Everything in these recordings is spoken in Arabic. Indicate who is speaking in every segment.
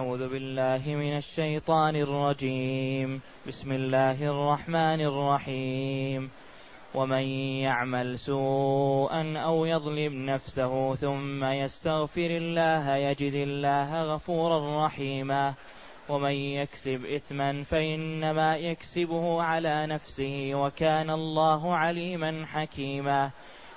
Speaker 1: أعوذ بالله من الشيطان الرجيم. بسم الله الرحمن الرحيم. ومن يعمل سوءا أو يظلم نفسه ثم يستغفر الله يجد الله غفورا رحيما. ومن يكسب إثما فإنما يكسبه على نفسه وكان الله عليما حكيما.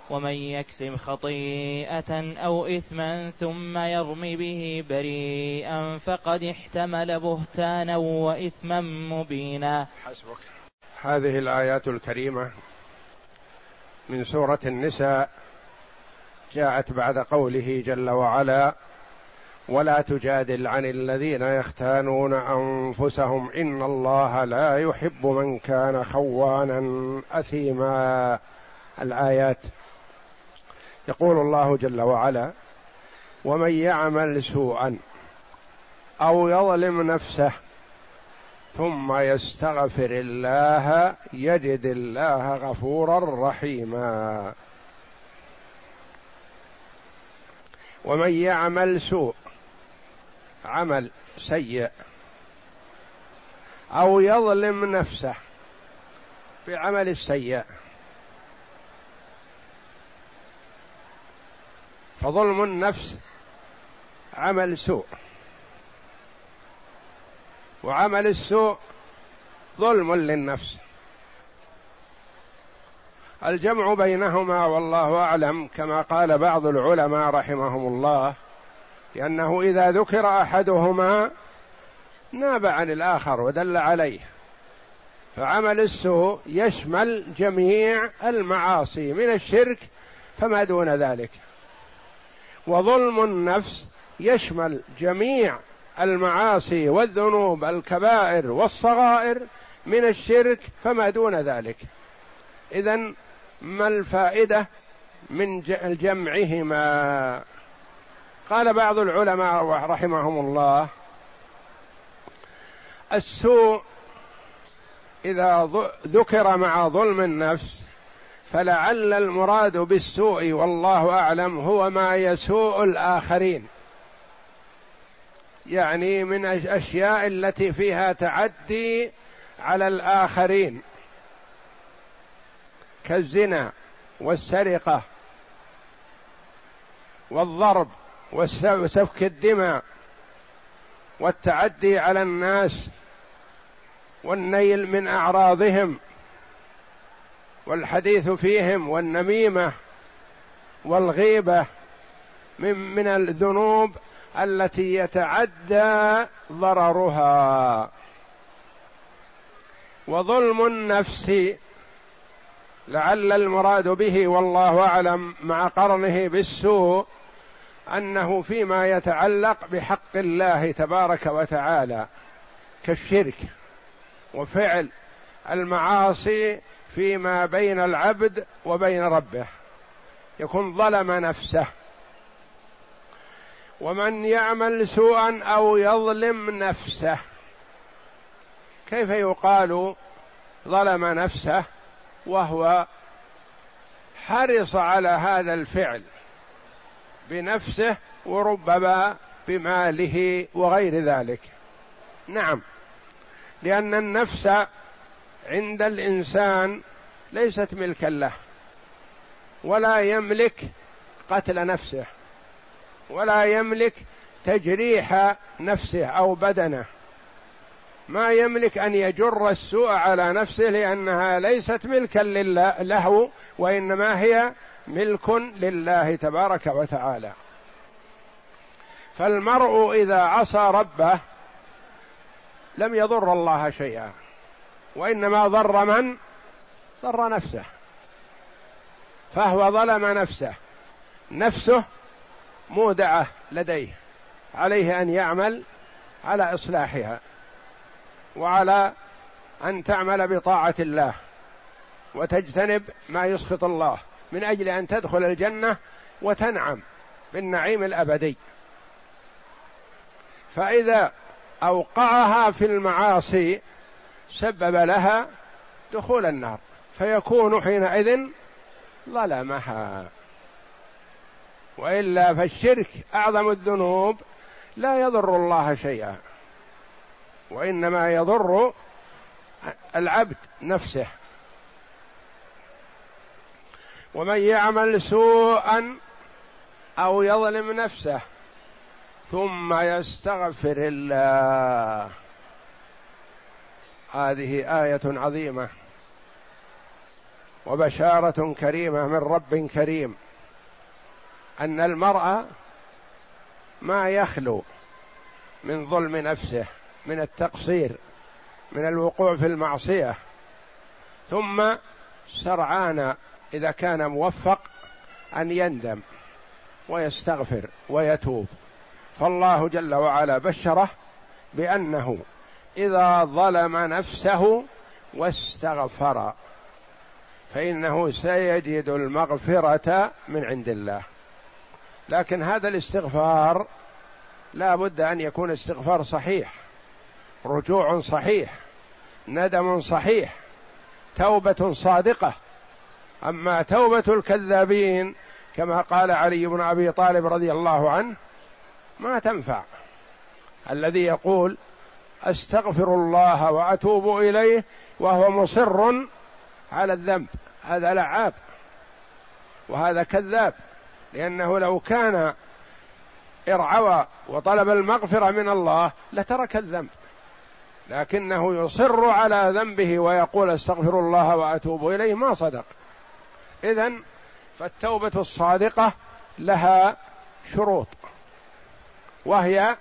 Speaker 1: ومن يكسب خطيئة أو إثما ثم يرم به بريئا فقد احتمل بهتانا وإثما مبينا.
Speaker 2: حسبك. هذه الآيات الكريمة من سورة النساء جاءت بعد قوله جل وعلا ولا تجادل عن الذين يختانون أنفسهم إن الله لا يحب من كان خوانا أثيما. الآيات يقول الله جل وعلا ومن يعمل سوءا أو يظلم نفسه ثم يستغفر الله يجد الله غفورا رحيما ومن يعمل سوء عمل سيء أو يظلم نفسه بعمل السيء فظلم النفس عمل سوء. وعمل السوء ظلم للنفس. الجمع بينهما والله أعلم كما قال بعض العلماء رحمهم الله لأنه إذا ذكر أحدهما ناب عن الآخر ودل عليه. فعمل السوء يشمل جميع المعاصي من الشرك فما دون ذلك. وظلم النفس يشمل جميع المعاصي والذنوب الكبائر والصغائر من الشرك فما دون ذلك. اذا ما الفائدة من جمعهما؟ قال بعض العلماء رحمهم الله السوء إذا ذكر مع ظلم النفس فلعل المراد بالسوء والله أعلم هو ما يسوء الآخرين. يعني من الاشياء التي فيها تعدي على الآخرين. كالزنا والسرقة والضرب وسفك الدماء والتعدي على الناس والنيل من أعراضهم والحديث فيهم والنميمة والغيبة من من الذنوب التي يتعدى ضررها. وظلم النفس لعل المراد به والله أعلم مع قرنه بالسوء أنه فيما يتعلق بحق الله تبارك وتعالى كالشرك وفعل المعاصي فيما بين العبد وبين ربه. يكون ظلم نفسه. ومن يعمل سوءا أو يظلم نفسه. كيف يقال ظلم نفسه؟ وهو حرص على هذا الفعل بنفسه وربما بماله وغير ذلك. نعم. لأن النفس عند الإنسان ليست ملكا له ولا يملك قتل نفسه ولا يملك تجريح نفسه أو بدنه. ما يملك أن يجر السوء على نفسه لأنها ليست ملكا لله له وإنما هي ملك لله تبارك وتعالى. فالمرء إذا عصى ربه لم يضر الله شيئا. وإنما ضر من؟ ضر نفسه. فهو ظلم نفسه. نفسه مودعة لديه. عليه أن يعمل على إصلاحها. وعلى أن تعمل بطاعة الله. وتجتنب ما يسخط الله. من أجل أن تدخل الجنة وتنعم بالنعيم الأبدي. فإذا أوقعها في المعاصي سبب لها دخول النار فيكون حينئذ ظلمها. وإلا فالشرك أعظم الذنوب لا يضر الله شيئا. وإنما يضر العبد نفسه. ومن يعمل سوءا أو يظلم نفسه ثم يستغفر الله. هذه آية عظيمة وبشارة كريمة من رب كريم أن المرء ما يخلو من ظلم نفسه من التقصير من الوقوع في المعصية. ثم سرعان إذا كان موفق أن يندم ويستغفر ويتوب. فالله جل وعلا بشره بأنه إذا ظلم نفسه واستغفر فإنه سيجد المغفرة من عند الله. لكن هذا الاستغفار لا بد أن يكون استغفار صحيح رجوع صحيح ندم صحيح توبة صادقة. أما توبة الكذابين كما قال علي بن أبي طالب رضي الله عنه ما تنفع. الذي يقول أستغفر الله وأتوب إليه وهو مصر على الذنب. هذا لعاب وهذا كذاب لأنه لو كان إرعوى وطلب المغفرة من الله لترك الذنب لكنه يصر على ذنبه ويقول أستغفر الله وأتوب إليه ما صدق. اذا فالتوبة الصادقة لها شروط وهي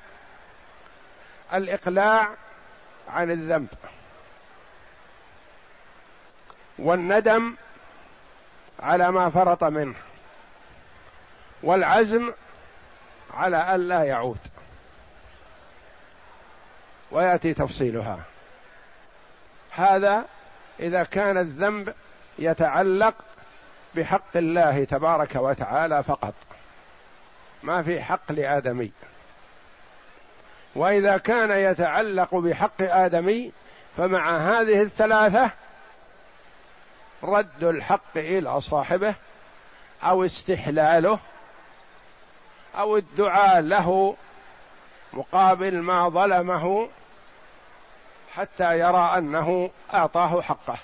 Speaker 2: الإقلاع عن الذنب والندم على ما فرط منه والعزم على الا يعود. ويأتي تفصيلها. هذا إذا كان الذنب يتعلق بحق الله تبارك وتعالى فقط ما في حق لآدمي. وإذا كان يتعلق بحق آدمي فمع هذه الثلاثة رد الحق إلى صاحبه أو استحلاله أو الدعاء له مقابل ما ظلمه حتى يرى أنه أعطاه حقه.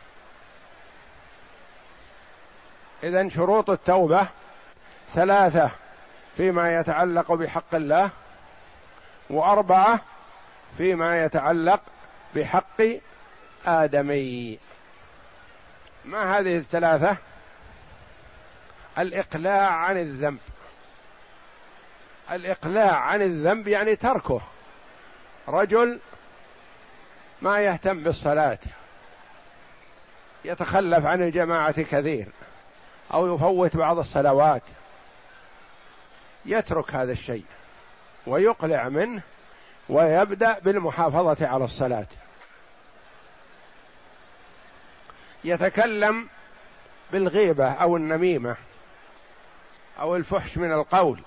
Speaker 2: اذا شروط التوبة ثلاثة فيما يتعلق بحق الله وأربعة فيما يتعلق بحق آدمي. ما هذه الثلاثة؟ الإقلاع عن الذنب. الإقلاع عن الذنب يعني تركه. رجل ما يهتم بالصلاة. يتخلف عن الجماعة كثير. أو يفوت بعض الصلوات. يترك هذا الشيء. ويقلع منه ويبدأ بالمحافظة على الصلاة. يتكلم بالغيبة أو النميمة أو الفحش من القول.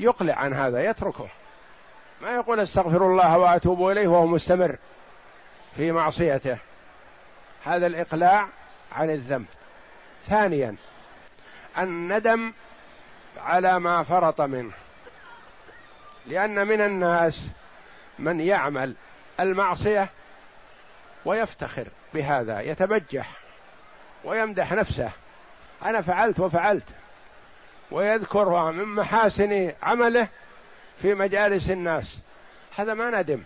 Speaker 2: يقلع عن هذا يتركه. ما يقول استغفر الله وأتوب إليه وهو مستمر في معصيته. هذا الإقلاع عن الذنب. ثانيا الندم على ما فرط منه. لأن من الناس من يعمل المعصية ويفتخر بهذا يتبجح ويمدح نفسه. أنا فعلت وفعلت. ويذكر من محاسن عمله في مجالس الناس. هذا ما ندم.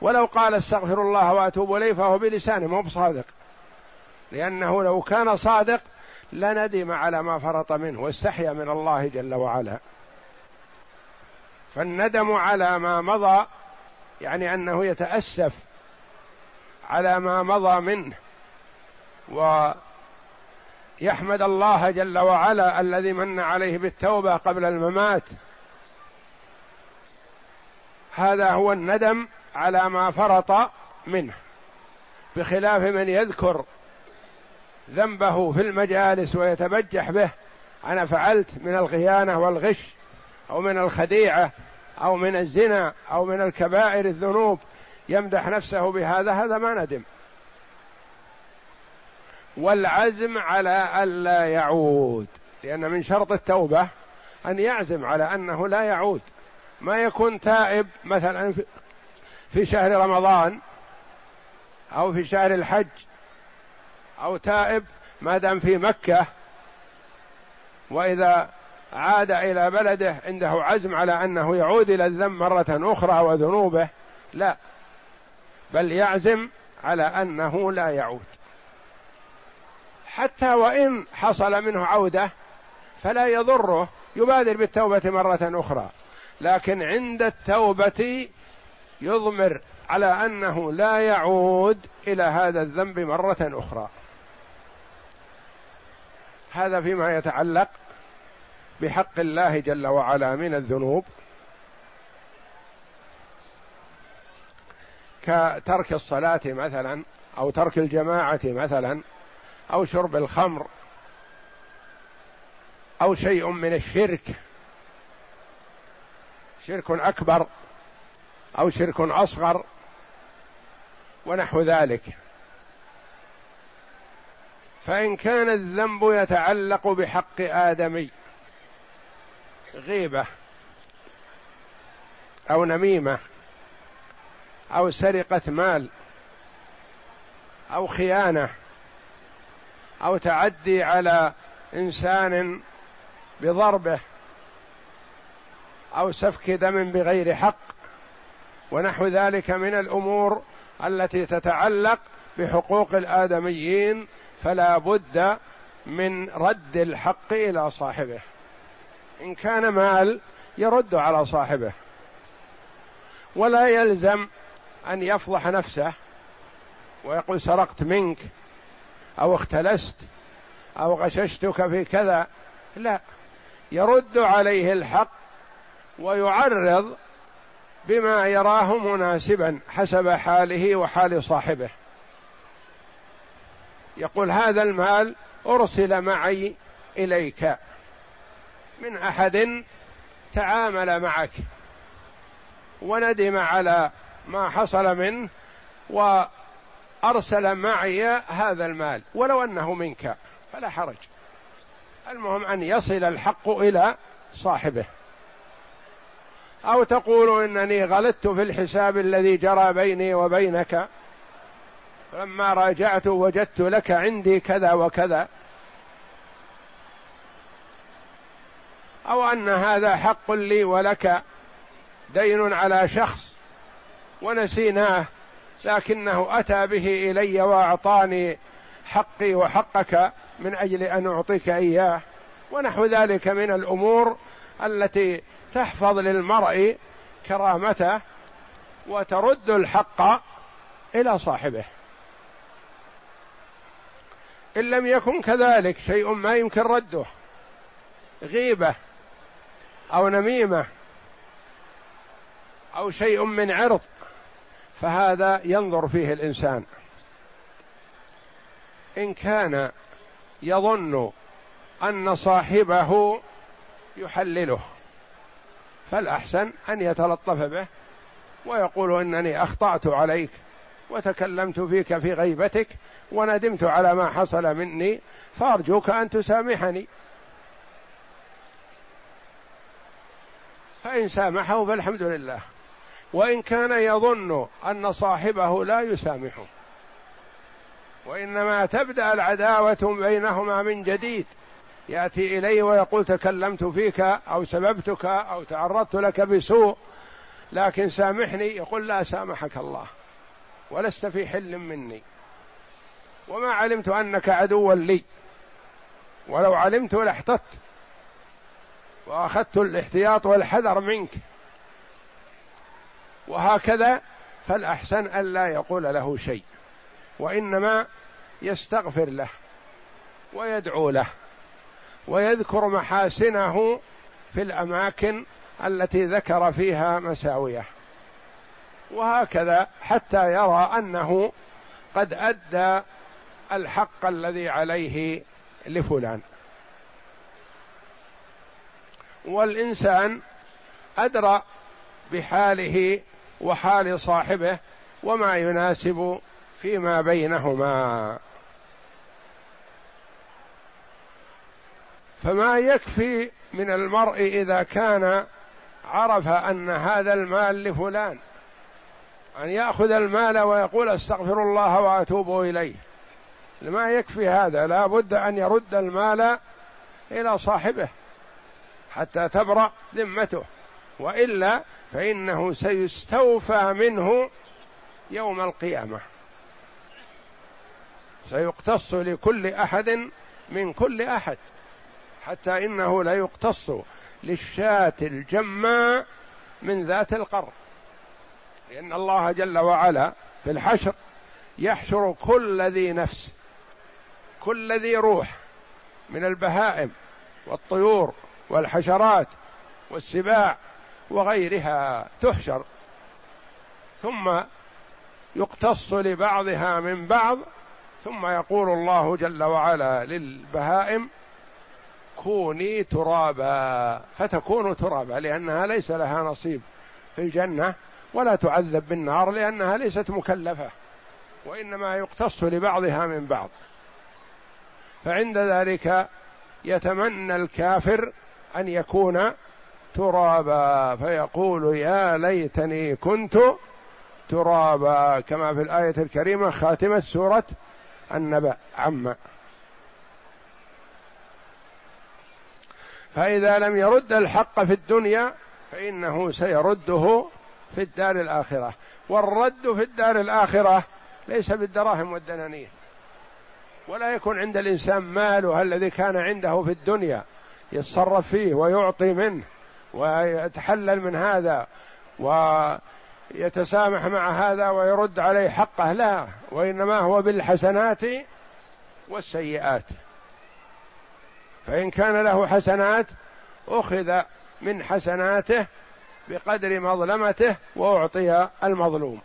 Speaker 2: ولو قال استغفر الله وأتوب إليه فهو بلسانه مو بصادق. لأنه لو كان صادق لندم على ما فرط منه واستحيا من الله جل وعلا. فالندم على ما مضى يعني أنه يتأسف على ما مضى منه. ويحمد الله جل وعلا الذي من عليه بالتوبة قبل الممات. هذا هو الندم على ما فرط منه بخلاف من يذكر ذنبه في المجالس ويتبجح به. أنا فعلت من الخيانة والغش أو من الخديعة أو من الزنا أو من الكبائر الذنوب يمدح نفسه بهذا هذا ما ندم. والعزم على الا يعود لأن من شرط التوبة أن يعزم على أنه لا يعود. ما يكون تائب مثلا في شهر رمضان أو في شهر الحج أو تائب ما دام في مكة وإذا عاد إلى بلده عنده عزم على أنه يعود إلى الذنب مرة أخرى وذنوبه. لا. بل يعزم على أنه لا يعود. حتى وإن حصل منه عودة فلا يضره يبادر بالتوبة مرة أخرى. لكن عند التوبة يضمر على أنه لا يعود إلى هذا الذنب مرة أخرى. هذا فيما يتعلق بحق الله جل وعلا من الذنوب كترك الصلاة مثلا أو ترك الجماعة مثلا أو شرب الخمر أو شيء من الشرك شرك أكبر أو شرك أصغر ونحو ذلك. فإن كان الذنب يتعلق بحق آدمي غيبة أو نميمة أو سرقة مال أو خيانة أو تعدي على إنسان بضربه أو سفك دم بغير حق ونحو ذلك من الأمور التي تتعلق بحقوق الآدميين فلا بد من رد الحق إلى صاحبه. إن كان مال يرد على صاحبه. ولا يلزم أن يفضح نفسه ويقول سرقت منك أو اختلست أو غششتك في كذا. لا يرد عليه الحق ويعرض بما يراه مناسبا حسب حاله وحال صاحبه. يقول هذا المال أرسل معي إليك. من أحد تعامل معك وندم على ما حصل منه وأرسل معي هذا المال ولو أنه منك فلا حرج. المهم أن يصل الحق إلى صاحبه. أو تقول إنني غلطت في الحساب الذي جرى بيني وبينك. فلما راجعت وجدت لك عندي كذا وكذا. أو أن هذا حق لي ولك دين على شخص ونسيناه لكنه أتى به إلي وأعطاني حقي وحقك من أجل أن أعطيك إياه. ونحو ذلك من الأمور التي تحفظ للمرء كرامته وترد الحق إلى صاحبه. إن لم يكن كذلك شيء ما يمكن رده غيبة أو نميمة أو شيء من عرض فهذا ينظر فيه الإنسان. إن كان يظن أن صاحبه يحلله فالأحسن أن يتلطف به ويقول إنني أخطأت عليك وتكلمت فيك في غيبتك وندمت على ما حصل مني فأرجوك أن تسامحني. فإن سامحه فالحمد لله. وإن كان يظن أن صاحبه لا يسامحه. وإنما تبدأ العداوة بينهما من جديد. يأتي إليه ويقول تكلمت فيك أو سببتك أو تعرضت لك بسوء لكن سامحني. يقول لا سامحك الله ولست في حل مني. وما علمت أنك عدوا لي ولو علمت لاحتطت. وأخذت الاحتياط والحذر منك. وهكذا فالأحسن الا يقول له شيء وإنما يستغفر له ويدعو له ويذكر محاسنه في الأماكن التي ذكر فيها مساويه. وهكذا حتى يرى أنه قد أدى الحق الذي عليه لفلان. والإنسان أدرى بحاله وحال صاحبه وما يناسب فيما بينهما. فما يكفي من المرء إذا كان عرف أن هذا المال لفلان أن يأخذ المال ويقول أستغفر الله وأتوب إليه. ما يكفي هذا لا بد أن يرد المال إلى صاحبه. حتى تبرأ ذمته. وإلا فإنه سيستوفى منه يوم القيامة. سيقتص لكل أحد من كل أحد. حتى إنه لا يقتص للشاة الجماء من ذات القر لأن الله جل وعلا في الحشر يحشر كل ذي نفس كل ذي روح من البهائم والطيور والحشرات والسباع وغيرها تحشر. ثم يقتص لبعضها من بعض ثم يقول الله جل وعلا للبهائم كوني ترابا. فتكون ترابا لأنها ليس لها نصيب في الجنة ولا تعذب بالنار لأنها ليست مكلفة وإنما يقتص لبعضها من بعض. فعند ذلك يتمنى الكافر أن يكون ترابا. فيقول يا ليتني كنت ترابا كما في الآية الكريمة خاتمة سورة النبأ. عما فإذا لم يرد الحق في الدنيا فإنه سيرده في الدار الآخرة. والرد في الدار الآخرة ليس بالدراهم والدنانير ولا يكون عند الإنسان ماله الذي كان عنده في الدنيا. يتصرف فيه ويعطي منه ويتحلل من هذا ويتسامح مع هذا ويرد عليه حقه. لا وإنما هو بالحسنات والسيئات. فإن كان له حسنات أخذ من حسناته بقدر مظلمته وأعطي المظلوم.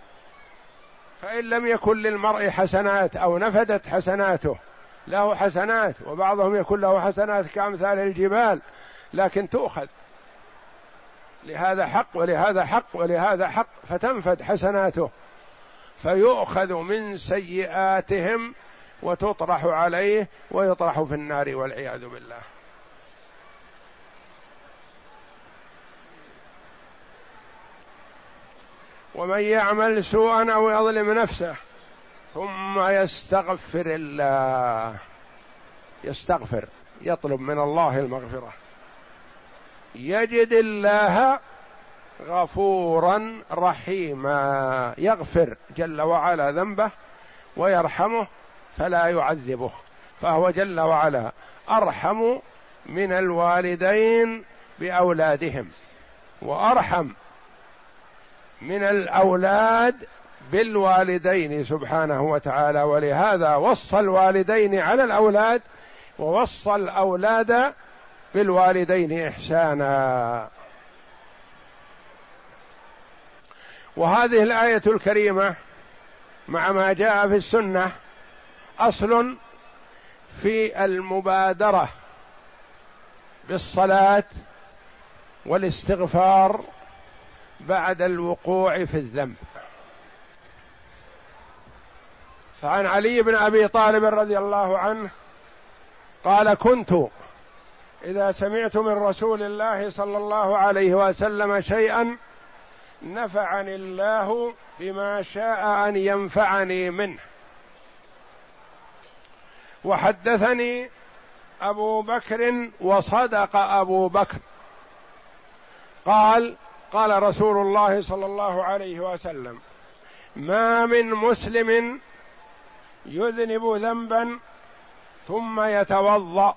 Speaker 2: فإن لم يكن للمرء حسنات أو نفدت حسناته له حسنات وبعضهم يكون له حسنات كأمثال الجبال لكن تؤخذ. لهذا حق ولهذا حق ولهذا حق فتنفد حسناته. فيؤخذ من سيئاتهم وتطرح عليه ويطرح في النار والعياذ بالله. ومن يعمل سوءا أو يظلم نفسه ثم يستغفر الله. يستغفر يطلب من الله المغفرة. يجد الله غفورا رحيما. يغفر جل وعلا ذنبه ويرحمه فلا يعذبه فهو جل وعلا أرحم من الوالدين بأولادهم وأرحم من الأولاد بالوالدين سبحانه وتعالى ولهذا وصى الوالدين على الأولاد ووصى الأولاد بالوالدين إحسانا. وهذه الآية الكريمة مع ما جاء في السنة أصل في المبادرة بالصلاة والاستغفار بعد الوقوع في الذنب. فعن علي بن أبي طالب رضي الله عنه قال كنت إذا سمعت من رسول الله صلى الله عليه وسلم شيئا نفعني الله بما شاء أن ينفعني منه. وحدثني أبو بكر وصدق أبو بكر. قال قال رسول الله صلى الله عليه وسلم ما من مسلم يذنب ذنبا ثم يتوضأ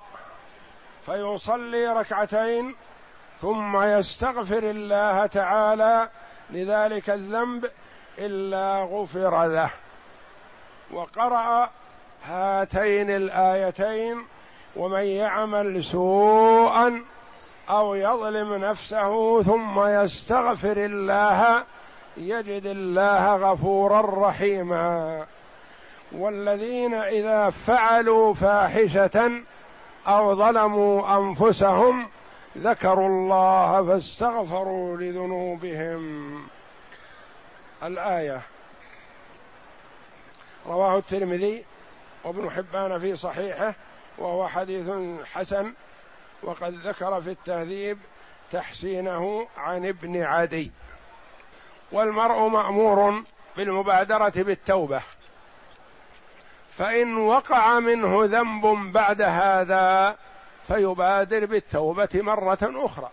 Speaker 2: فيصلي ركعتين ثم يستغفر الله تعالى لذلك الذنب إلا غفر له. وقرأ هاتين الآيتين ومن يعمل سوءا أو يظلم نفسه ثم يستغفر الله يجد الله غفورا رحيما. والذين إذا فعلوا فاحشة أو ظلموا أنفسهم ذكروا الله فاستغفروا لذنوبهم. الآية. رواه الترمذي وابن حبان في صحيحه وهو حديث حسن وقد ذكر في التهذيب تحسينه عن ابن عدي. والمرء مأمور بالمبادرة بالتوبة. فإن وقع منه ذنب بعد هذا فيبادر بالتوبة مرة أخرى.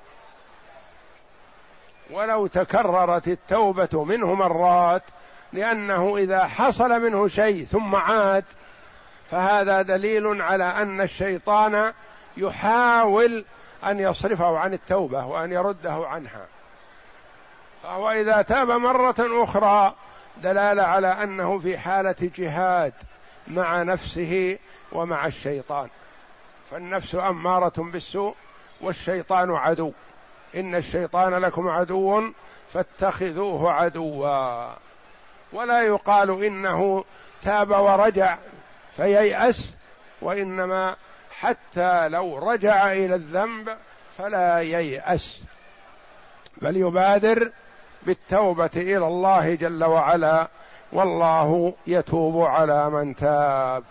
Speaker 2: ولو تكررت التوبة منه مرات لأنه إذا حصل منه شيء ثم عاد فهذا دليل على أن الشيطان يحاول أن يصرفه عن التوبة وأن يرده عنها. فهو إذا تاب مرة أخرى دلالة على أنه في حالة جهاد. مع نفسه ومع الشيطان. فالنفس أمارة بالسوء والشيطان عدو. إن الشيطان لكم عدو فاتخذوه عدوا. ولا يقال إنه تاب ورجع فييأس وإنما حتى لو رجع إلى الذنب فلا ييأس. بل يبادر بالتوبة إلى الله جل وعلا والله يتوب على من تاب.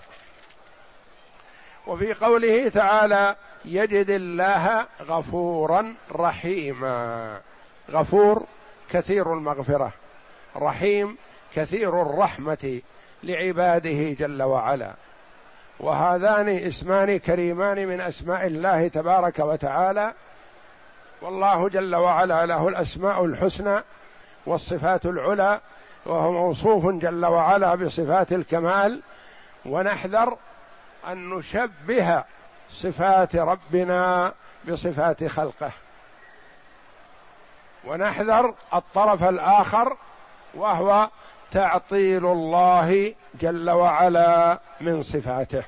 Speaker 2: وفي قوله تعالى يجد الله غفورا رحيما. غفور كثير المغفرة رحيم كثير الرحمة لعباده جل وعلا. وهذان اسمان كريمان من أسماء الله تبارك وتعالى. والله جل وعلا له الأسماء الحسنى والصفات العلى وهو موصوف جل وعلا بصفات الكمال ونحذر أن نشبه صفات ربنا بصفات خلقه. ونحذر الطرف الآخر وهو تعطيل الله جل وعلا من صفاته.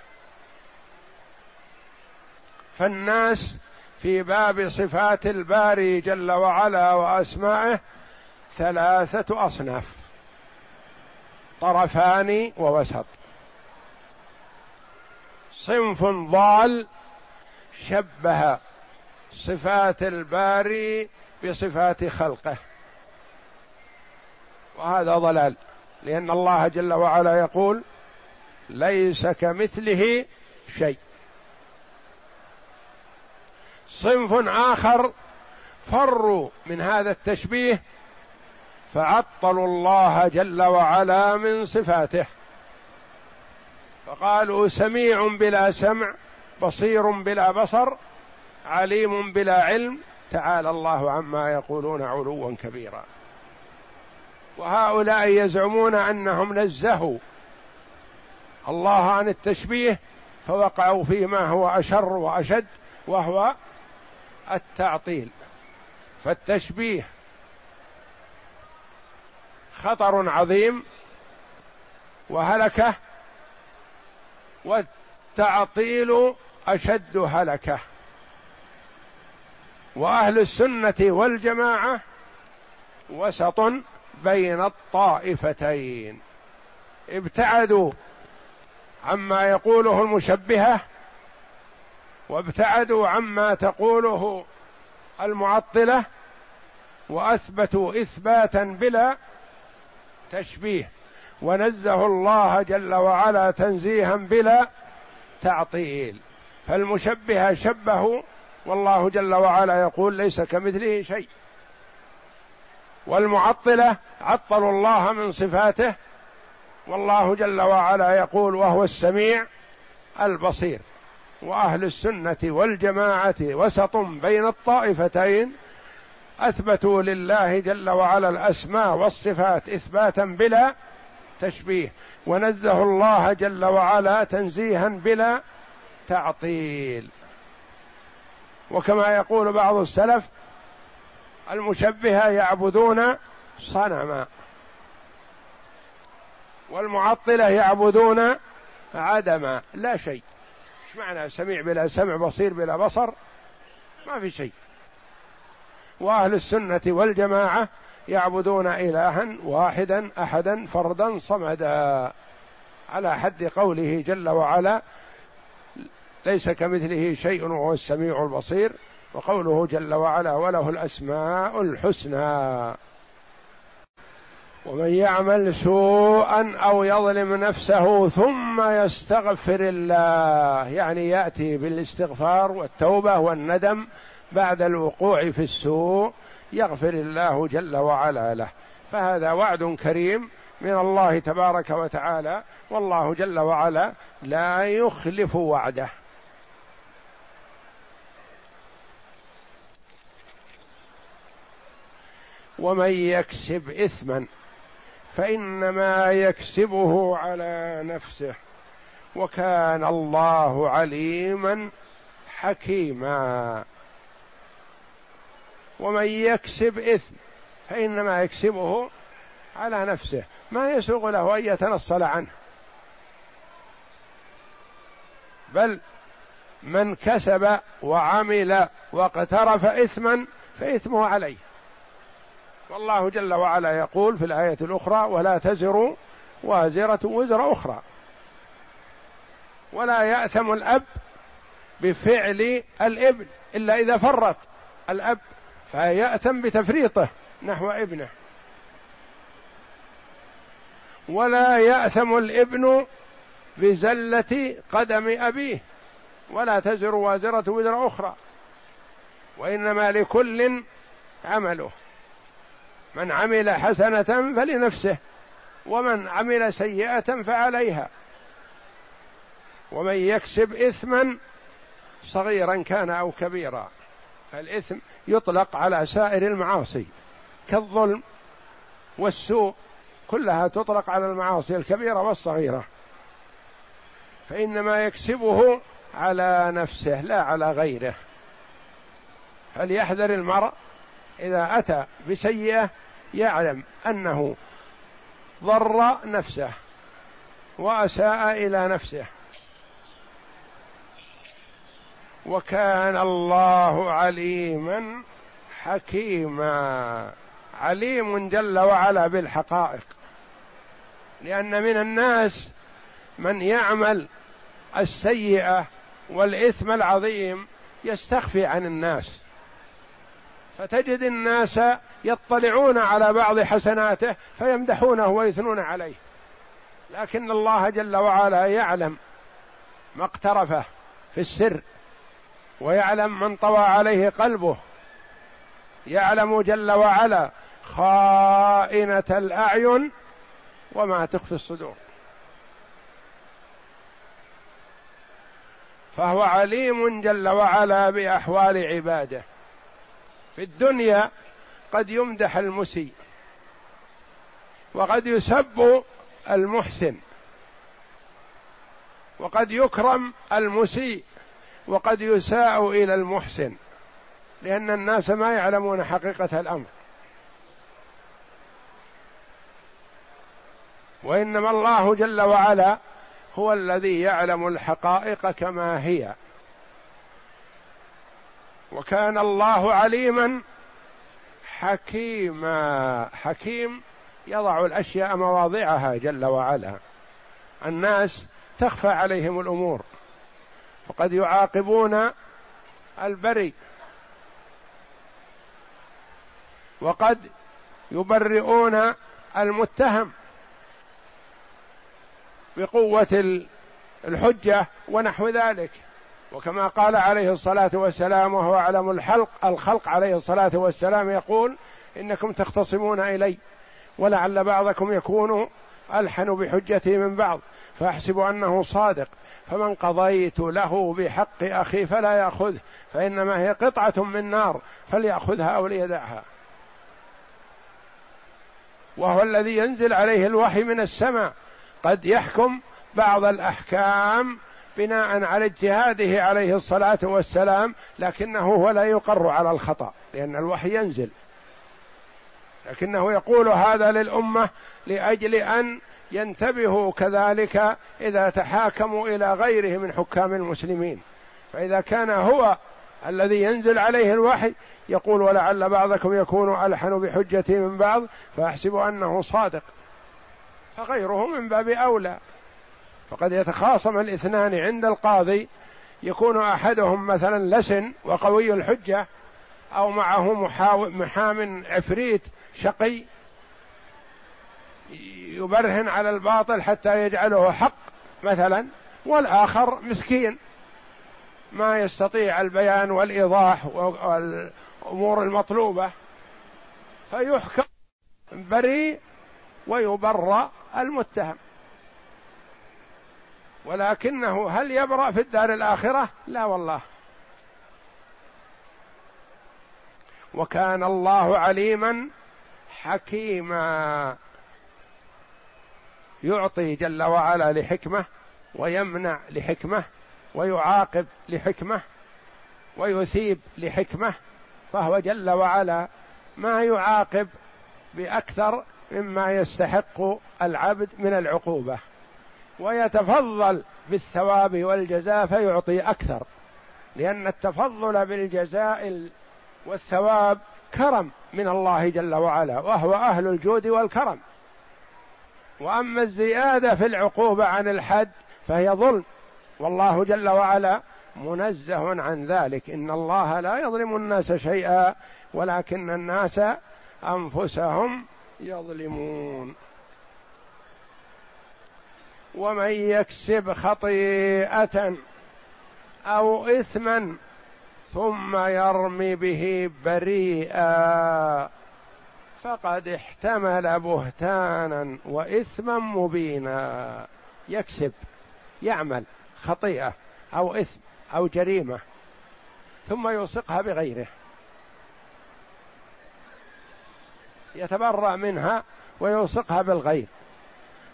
Speaker 2: فالناس في باب صفات الباري جل وعلا وأسمائه ثلاثة أصناف. طرفان ووسط. صنف ضال شبه صفات الباري بصفات خلقه. وهذا ضلال لأن الله جل وعلا يقول ليس كمثله شيء. صنف آخر فروا من هذا التشبيه فعطلوا الله جل وعلا من صفاته. فقالوا سميع بلا سمع بصير بلا بصر عليم بلا علم تعالى الله عما يقولون علوا كبيرا. وهؤلاء يزعمون أنهم نزهوا الله عن التشبيه فوقعوا فيما هو أشر وأشد وهو التعطيل. فالتشبيه خطر عظيم وهلكة والتعطيل أشد هلكة. وأهل السنة والجماعة وسط بين الطائفتين. ابتعدوا عما يقوله المشبهة وابتعدوا عما تقوله المعطلة وأثبتوا إثباتا بلا تشبيه ونزه الله جل وعلا تنزيها بلا تعطيل فالمشبهه شبهوا والله جل وعلا يقول ليس كمثله شيء والمعطلة عطلوا الله من صفاته والله جل وعلا يقول وهو السميع البصير وأهل السنة والجماعة وسط بين الطائفتين أثبتوا لله جل وعلا الأسماء والصفات إثباتا بلا تشبيه. ونزه الله جل وعلا تنزيها بلا تعطيل. وكما يقول بعض السلف المشبهة يعبدون صنما والمعطلة يعبدون عدما. لا شيء. إيش معنى سميع بلا سمع بصير بلا بصر؟ ما في شيء. وأهل السنة والجماعة يعبدون إلها واحدا أحدا فردا صمدا. على حد قوله جل وعلا ليس كمثله شيء وهو السميع البصير وقوله جل وعلا وله الأسماء الحسنى. ومن يعمل سوءا أو يظلم نفسه ثم يستغفر الله يعني يأتي بالإستغفار والتوبة والندم بعد الوقوع في السوء يغفر الله جل وعلا له. فهذا وعد كريم من الله تبارك وتعالى والله جل وعلا لا يخلف وعده. ومن يكسب اثما فإنما يكسبه على نفسه وكان الله عليما حكيما. ومن يكسب إثم فإنما يكسبه على نفسه. ما يسوغ له أن يتنصل عنه. بل من كسب وعمل واقترف إثما فإثمه عليه. والله جل وعلا يقول في الآية الأخرى ولا تزر وازرة وزر أخرى. ولا يأثم الأب بفعل الابن إلا إذا فرط. الأب فيأثم بتفريطه نحو ابنه. ولا يأثم الابن بزلة قدم أبيه ولا تزر وازرة وزر أخرى وإنما لكل عمله. من عمل حسنة فلنفسه ومن عمل سيئة فعليها. ومن يكسب إثما صغيرا كان أو كبيرا. فالإثم يطلق على سائر المعاصي كالظلم والسوء كلها تطلق على المعاصي الكبيرة والصغيرة. فإنما يكسبه على نفسه لا على غيره. فليحذر المرء إذا أتى بسيئة يعلم أنه ضر نفسه وأساء إلى نفسه. وكان الله عليما حكيما. عليم جل وعلا بالحقائق. لأن من الناس من يعمل السيئة والإثم العظيم يستخفي عن الناس. فتجد الناس يطلعون على بعض حسناته فيمدحونه ويثنون عليه. لكن الله جل وعلا يعلم ما اقترفه في السر. ويعلم من طوى عليه قلبه. يعلم جل وعلا خائنة الأعين وما تخفي الصدور. فهو عليم جل وعلا بأحوال عباده. في الدنيا قد يمدح المسيء وقد يسب المحسن وقد يكرم المسيء وقد يساء إلى المحسن لأن الناس ما يعلمون حقيقة الأمر. وإنما الله جل وعلا هو الذي يعلم الحقائق كما هي. وكان الله عليما حكيما حكيم يضع الأشياء مواضعها جل وعلا. الناس تخفى عليهم الأمور. وقد يعاقبون البري. وقد يبرئون المتهم بقوة الحجة ونحو ذلك. وكما قال عليه الصلاة والسلام وهو أعلم الحلق الخلق عليه الصلاة والسلام يقول إنكم تختصمون إلي ولعل بعضكم يكون ألحن بحجتي من بعض. فأحسب أنه صادق. فمن قضيت له بحق أخي فلا يأخذه فإنما هي قطعة من نار فليأخذها أو ليدعها. وهو الذي ينزل عليه الوحي من السماء. قد يحكم بعض الأحكام بناء على اجتهاده عليه الصلاة والسلام لكنه هو لا يقر على الخطأ لأن الوحي ينزل. لكنه يقول هذا للأمة لأجل أن ينتبهوا كذلك إذا تحاكموا إلى غيره من حكام المسلمين. فإذا كان هو الذي ينزل عليه الوحي يقول ولعل بعضكم يكون ألحن بحجتي من بعض فأحسب أنه صادق فغيره من باب أولى. فقد يتخاصم الاثنان عند القاضي يكون أحدهم مثلا لسن وقوي الحجة أو معه محام عفريت شقي يبرهن على الباطل حتى يجعله حق مثلا والآخر مسكين. ما يستطيع البيان والإيضاح والأمور المطلوبة. فيحكم بريء ويبرأ المتهم. ولكنه هل يبرأ في الدار الآخرة؟ لا والله. وكان الله عليما حكيما. يعطي جل وعلا لحكمة ويمنع لحكمة ويعاقب لحكمة ويثيب لحكمة. فهو جل وعلا ما يعاقب بأكثر مما يستحق العبد من العقوبة. ويتفضل بالثواب والجزاء فيعطي أكثر لأن التفضل بالجزاء والثواب كرم من الله جل وعلا وهو أهل الجود والكرم. وأما الزيادة في العقوبة عن الحد فهي ظلم. والله جل وعلا منزه عن ذلك. إن الله لا يظلم الناس شيئا ولكن الناس أنفسهم يظلمون. ومن يكسب خطيئة أو إثما ثم يرمي به بريئا. فقد احتمل بهتانا وإثما مبينا. يكسب يعمل خطيئة أو إثم أو جريمة ثم يلصقها بغيره. يتبرأ منها ويلصقها بالغير.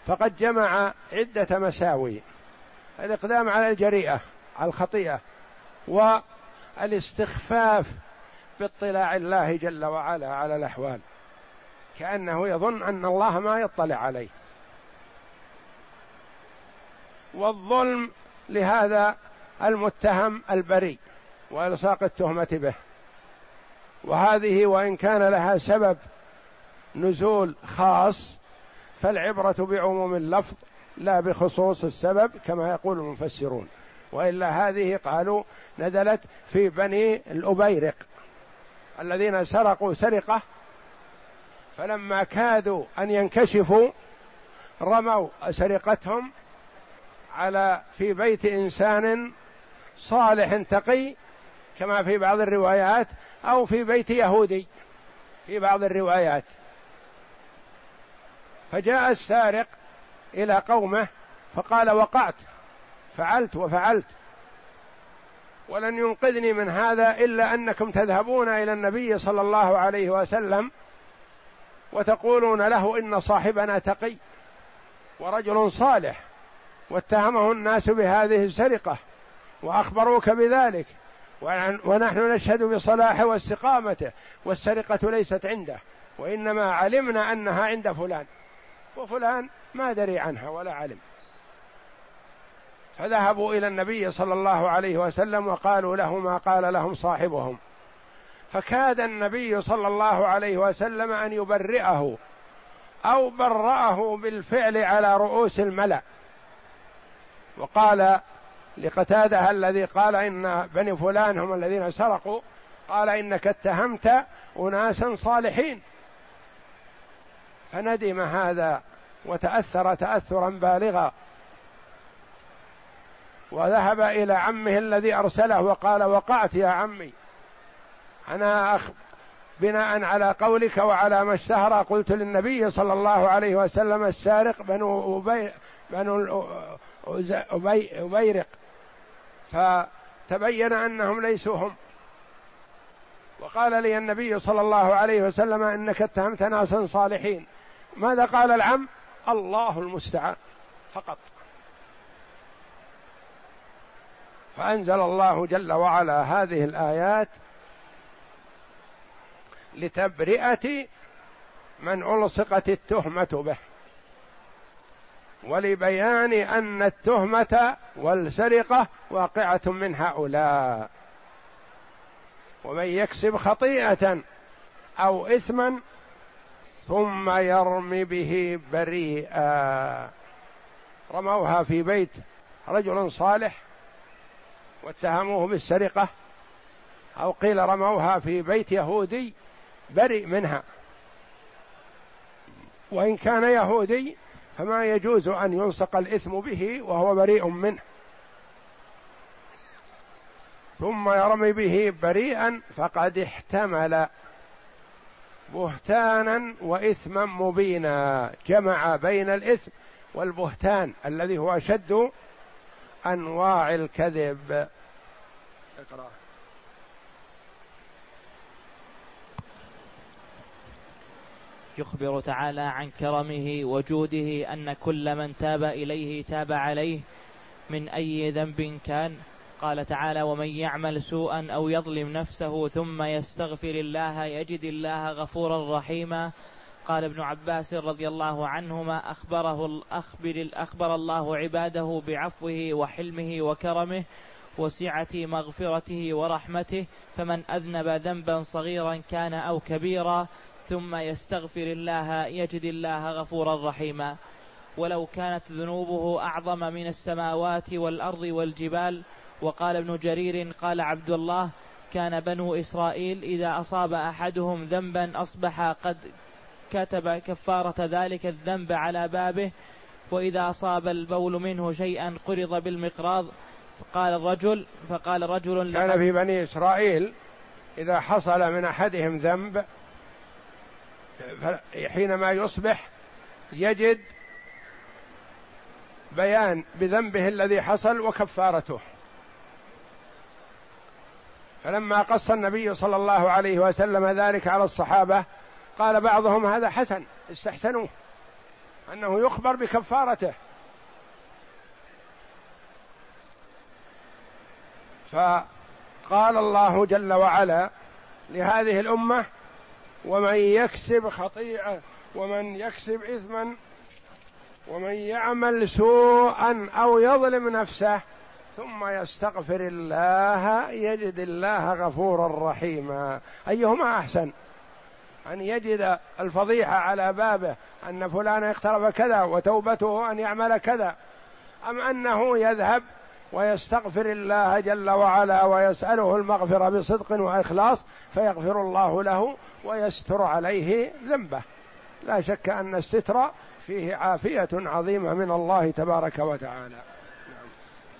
Speaker 2: فقد جمع عدة مساوي الإقدام على الجريئة على الخطيئة والاستخفاف باطلاع الله جل وعلا على الأحوال. كأنه يظن أن الله ما يطلع عليه. والظلم لهذا المتهم البريء وإلصاق التهمة به. وهذه وإن كان لها سبب نزول خاص فالعبرة بعموم اللفظ لا بخصوص السبب كما يقول المفسرون. وإلا هذه قالوا نزلت في بني الأبيرق الذين سرقوا سرقة فلما كادوا أن ينكشفوا رموا سرقتهم على في بيت إنسان صالح تقي كما في بعض الروايات أو في بيت يهودي في بعض الروايات. فجاء السارق إلى قومه فقال وقعت فعلت وفعلت ولن ينقذني من هذا إلا أنكم تذهبون إلى النبي صلى الله عليه وسلم وتقولون له إن صاحبنا تقي ورجل صالح واتهمه الناس بهذه السرقة وأخبروك بذلك ونحن نشهد بصلاحه واستقامته والسرقة ليست عنده وإنما علمنا أنها عند فلان وفلان ما دري عنها ولا علم. فذهبوا إلى النبي صلى الله عليه وسلم وقالوا له ما قال لهم صاحبهم. فكاد النبي صلى الله عليه وسلم أن يبرئه أو برأه بالفعل على رؤوس الملأ. وقال لقتادة الذي قال إن بني فلان هم الذين سرقوا قال إنك اتهمت أناسا صالحين. فندم هذا وتأثر تأثرا بالغا. وذهب إلى عمه الذي أرسله وقال وقعت يا عمي. أنا أخ بناء على قولك وعلى ما اشتهر قلت للنبي صلى الله عليه وسلم السارق بنو أبي بنو أبي أبيرق. فتبين أنهم ليسوا هم. وقال لي النبي صلى الله عليه وسلم إنك اتهمت ناسا صالحين. ماذا قال العم؟ الله المستعان. فقط. فأنزل الله جل وعلا هذه الآيات لتبرئة من ألصقت التهمة به ولبيان أن التهمة والسرقة واقعة من هؤلاء. ومن يكسب خطيئة أو إثما ثم يرمي به بريئا. رموها في بيت رجل صالح واتهموه بالسرقة أو قيل رموها في بيت يهودي برئ منها. وإن كان يهودي فما يجوز أن يلصق الإثم به وهو بريء منه. ثم يرمي به بريئا فقد احتمل بهتانا واثما مبينا. جمع بين الإثم والبهتان الذي هو أشد أنواع الكذب. اقرأ.
Speaker 1: يخبر تعالى عن كرمه وجوده أن كل من تاب إليه تاب عليه من أي ذنب كان. قال تعالى ومن يعمل سوءا أو يظلم نفسه ثم يستغفر الله يجد الله غفورا رحيما. قال ابن عباس رضي الله عنهما أخبره أخبر أخبر الله عباده بعفوه وحلمه وكرمه وسعة مغفرته ورحمته فمن أذنب ذنبا صغيرا كان أو كبيرا ثم يستغفر الله يجد الله غفورا رحيما. ولو كانت ذنوبه أعظم من السماوات والأرض والجبال وقال ابن جرير قال عبد الله كان بنو إسرائيل إذا أصاب أحدهم ذنبا أصبح قد كتب كفارة ذلك الذنب على بابه وإذا أصاب البول منه شيئا قرض بالمقراض فقال الرجل فقال رجل
Speaker 2: كان في بني إسرائيل إذا حصل من أحدهم ذنب حينما يصبح يجد بيان بذنبه الذي حصل وكفارته. فلما قص النبي صلى الله عليه وسلم ذلك على الصحابة قال بعضهم هذا حسن استحسنوه أنه يخبر بكفارته. فقال الله جل وعلا لهذه الأمة ومن يكسب خطيئة ومن يكسب اثما ومن يعمل سوءا أو يظلم نفسه ثم يستغفر الله يجد الله غفورا رحيما. أيهما أحسن؟ أن يجد الفضيحة على بابه أن فلان اقترب كذا وتوبته أن يعمل كذا أم أنه يذهب ويستغفر الله جل وعلا ويسأله المغفرة بصدق وإخلاص فيغفر الله له ويستر عليه ذنبه. لا شك أن الستر فيه عافية عظيمة من الله تبارك وتعالى. نعم.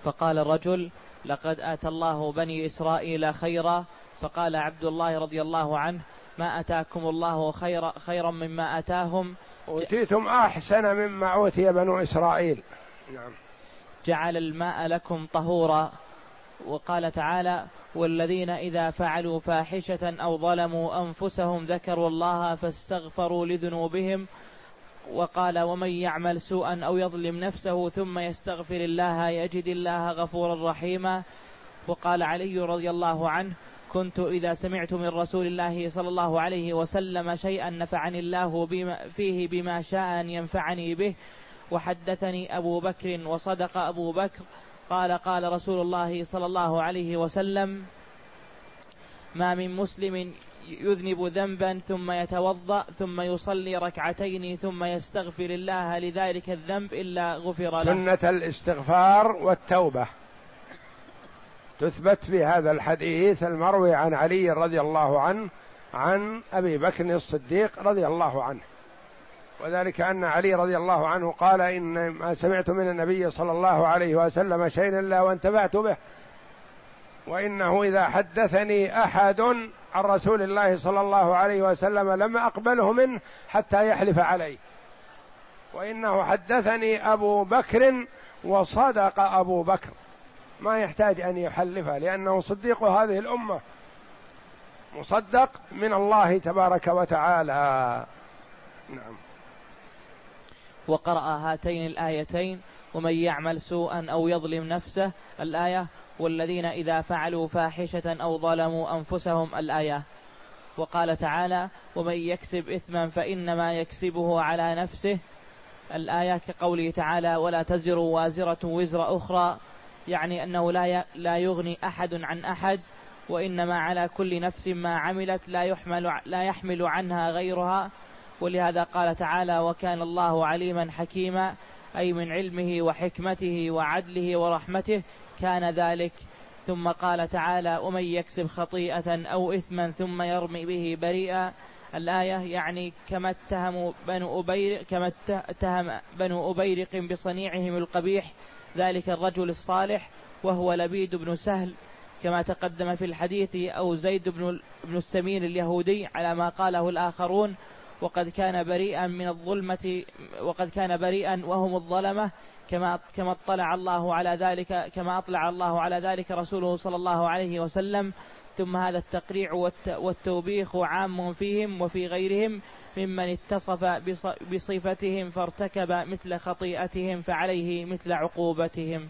Speaker 1: فقال الرجل لقد آتى الله بني إسرائيل خيرا. فقال عبد الله رضي الله عنه ما أتاكم الله خيرا, خيرا مما أتاهم؟
Speaker 2: أوتيتم أحسن مما أوتي بنو إسرائيل. نعم.
Speaker 1: جعل الماء لكم طهورا وقال تعالى والذين إذا فعلوا فاحشة أو ظلموا أنفسهم ذكروا الله فاستغفروا لذنوبهم وقال ومن يعمل سوءا أو يظلم نفسه ثم يستغفر الله يجد الله غفورا رحيما وقال علي رضي الله عنه كنت إذا سمعت من رسول الله صلى الله عليه وسلم شيئا نفعني الله فيه بما شاء أن ينفعني به وحدثني أبو بكر وصدق أبو بكر قال قال رسول الله صلى الله عليه وسلم ما من مسلم يذنب ذنبا ثم يتوضأ ثم يصلي ركعتين ثم يستغفر الله لذلك الذنب إلا غفر له.
Speaker 2: سنة الاستغفار والتوبة. تثبت في هذا الحديث المروي عن علي رضي الله عنه عن أبي بكر الصديق رضي الله عنه. وذلك أن علي رضي الله عنه قال إن ما سمعت من النبي صلى الله عليه وسلم شيئا إلا وانتفعت به. وإنه إذا حدثني أحد عن رسول الله صلى الله عليه وسلم لم أقبله منه حتى يحلف علي. وإنه حدثني أبو بكر وصدق أبو بكر. ما يحتاج أن يحلف لأنه صديق هذه الأمة. مصدق من الله تبارك وتعالى. نعم.
Speaker 1: وقرأ هاتين الآيتين ومن يعمل سوءا أو يظلم نفسه الآية والذين إذا فعلوا فاحشة أو ظلموا أنفسهم الآية. وقال تعالى ومن يكسب إثما فإنما يكسبه على نفسه. الآية كقوله تعالى ولا تزر وازرة وزر أخرى. يعني أنه لا لا يغني أحد عن أحد وإنما على كل نفس ما عملت لا يحمل لا يحمل عنها غيرها. ولهذا قال تعالى وكان الله عليما حكيما أي من علمه وحكمته وعدله ورحمته كان ذلك. ثم قال تعالى ومن يكسب خطيئة أو إثما ثم يرمي به بريئا الآية يعني كما اتهموا بنو أبيرق كما اتهم بنو أبيرق بصنيعهم القبيح ذلك الرجل الصالح وهو لبيد بن سهل كما تقدم في الحديث أو زيد بن بن السمين اليهودي على ما قاله الآخرون وقد كان بريئا من الظلمة وقد كان بريئا وهم الظلمة كما كما اطلع الله على ذلك كما أطلع الله على ذلك رسوله صلى الله عليه وسلم. ثم هذا التقريع والتوبيخ عام فيهم وفي غيرهم ممن اتصف بصفتهم فارتكب مثل خطيئتهم فعليه مثل عقوبتهم.